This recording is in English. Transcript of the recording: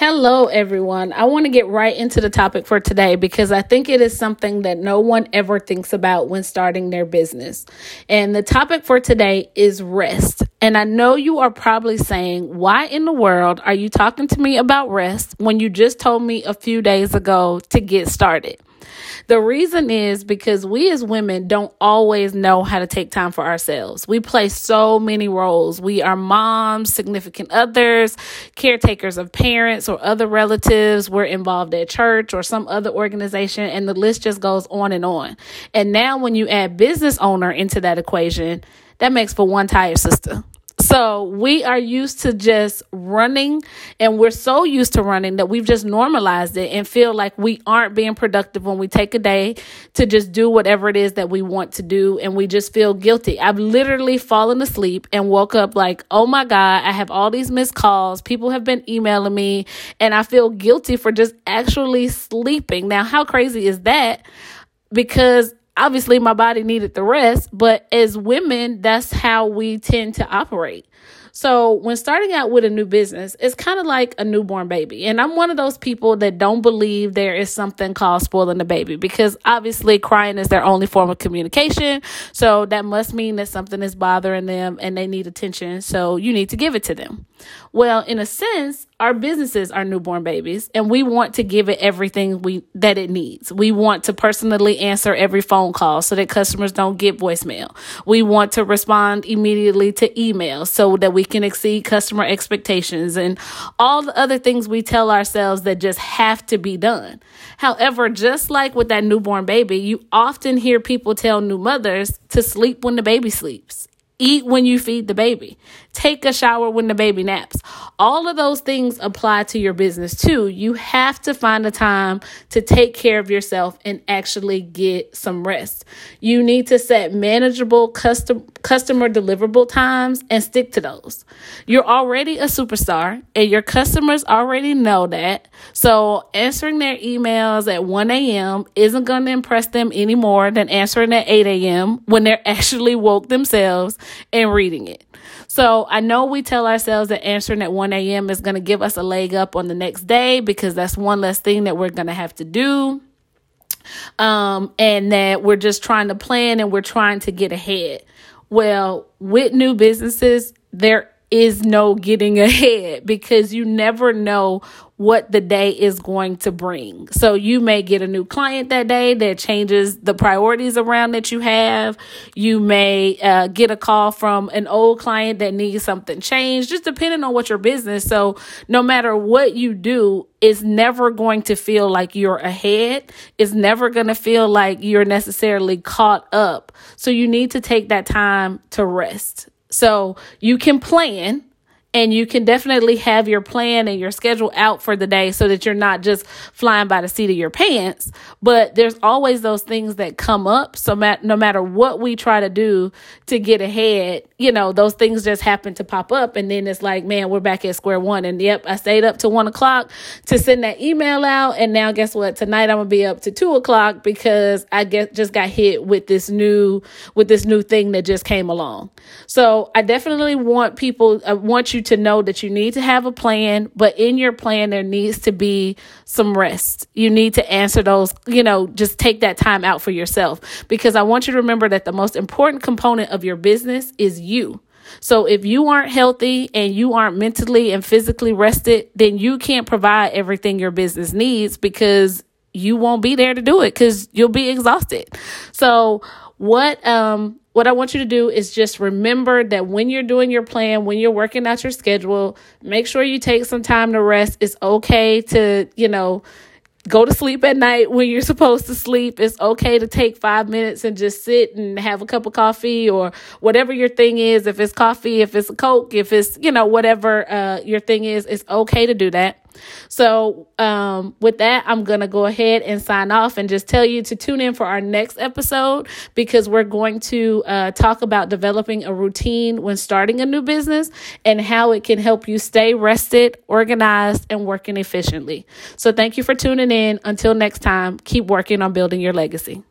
Hello, everyone. I want to get right into the topic for today because I think it is something that no one ever thinks about when starting their business. And the topic for today is rest. And I know you are probably saying, why in the world are you talking to me about rest when you just told me a few days ago to get started? The reason is because we as women don't always know how to take time for ourselves. We play so many roles. We are moms, significant others, caretakers of parents or other relatives. We're involved at church or some other organization, and the list just goes on and on. And now, when you add business owner into that equation, that makes for one tired sister. So we are used to just running and we're so used to running that we've just normalized it and feel like we aren't being productive when we take a day to just do whatever it is that we want to do and we just feel guilty. I've literally fallen asleep and woke up like, oh my God, I have all these missed calls. People have been emailing me and I feel guilty for just actually sleeping. Now, how crazy is that? Because obviously my body needed the rest, but as women, that's how we tend to operate. So, when starting out with a new business, it's kind of like a newborn baby. And I'm one of those people that don't believe there is something called spoiling the baby because obviously crying is their only form of communication. So, that must mean that something is bothering them and they need attention. So, you need to give it to them. Well, in a sense, our businesses are newborn babies and we want to give it everything we that it needs. We want to personally answer every phone call so that customers don't get voicemail. We want to respond immediately to emails so that we can exceed customer expectations and all the other things we tell ourselves that just have to be done. However, just like with that newborn baby, you often hear people tell new mothers to sleep when the baby sleeps eat when you feed the baby, take a shower when the baby naps. All of those things apply to your business too. You have to find a time to take care of yourself and actually get some rest. You need to set manageable custom customer deliverable times and stick to those. You're already a superstar and your customers already know that. So answering their emails at 1 a.m. isn't going to impress them any more than answering at 8 a.m. when they're actually woke themselves and reading it. So I know we tell ourselves that answering at 1 a.m. is going to give us a leg up on the next day because that's one less thing that we're going to have to do. Um, and that we're just trying to plan and we're trying to get ahead. Well, with new businesses, there is no getting ahead because you never know what the day is going to bring. So you may get a new client that day that changes the priorities around that you have. You may uh, get a call from an old client that needs something changed, just depending on what your business. So no matter what you do, it's never going to feel like you're ahead. It's never going to feel like you're necessarily caught up. So you need to take that time to rest. So you can plan and you can definitely have your plan and your schedule out for the day so that you're not just flying by the seat of your pants. But there's always those things that come up. So no matter what we try to do to get ahead, you know, those things just happen to pop up. And then it's like, man, we're back at square one. And yep, I stayed up to one o'clock to send that email out. And now guess what? Tonight I'm gonna be up to two o'clock because I get just got hit with this new with this new thing that just came along. So I definitely want people I want you you to know that you need to have a plan, but in your plan, there needs to be some rest. You need to answer those, you know, just take that time out for yourself because I want you to remember that the most important component of your business is you. So if you aren't healthy and you aren't mentally and physically rested, then you can't provide everything your business needs because you won't be there to do it because you'll be exhausted. So what um what I want you to do is just remember that when you're doing your plan, when you're working out your schedule, make sure you take some time to rest. It's okay to, you know, go to sleep at night when you're supposed to sleep. It's okay to take five minutes and just sit and have a cup of coffee or whatever your thing is. If it's coffee, if it's a Coke, if it's, you know, whatever uh, your thing is, it's okay to do that. So, um, with that, I'm going to go ahead and sign off and just tell you to tune in for our next episode because we're going to uh, talk about developing a routine when starting a new business and how it can help you stay rested, organized, and working efficiently. So, thank you for tuning in. Until next time, keep working on building your legacy.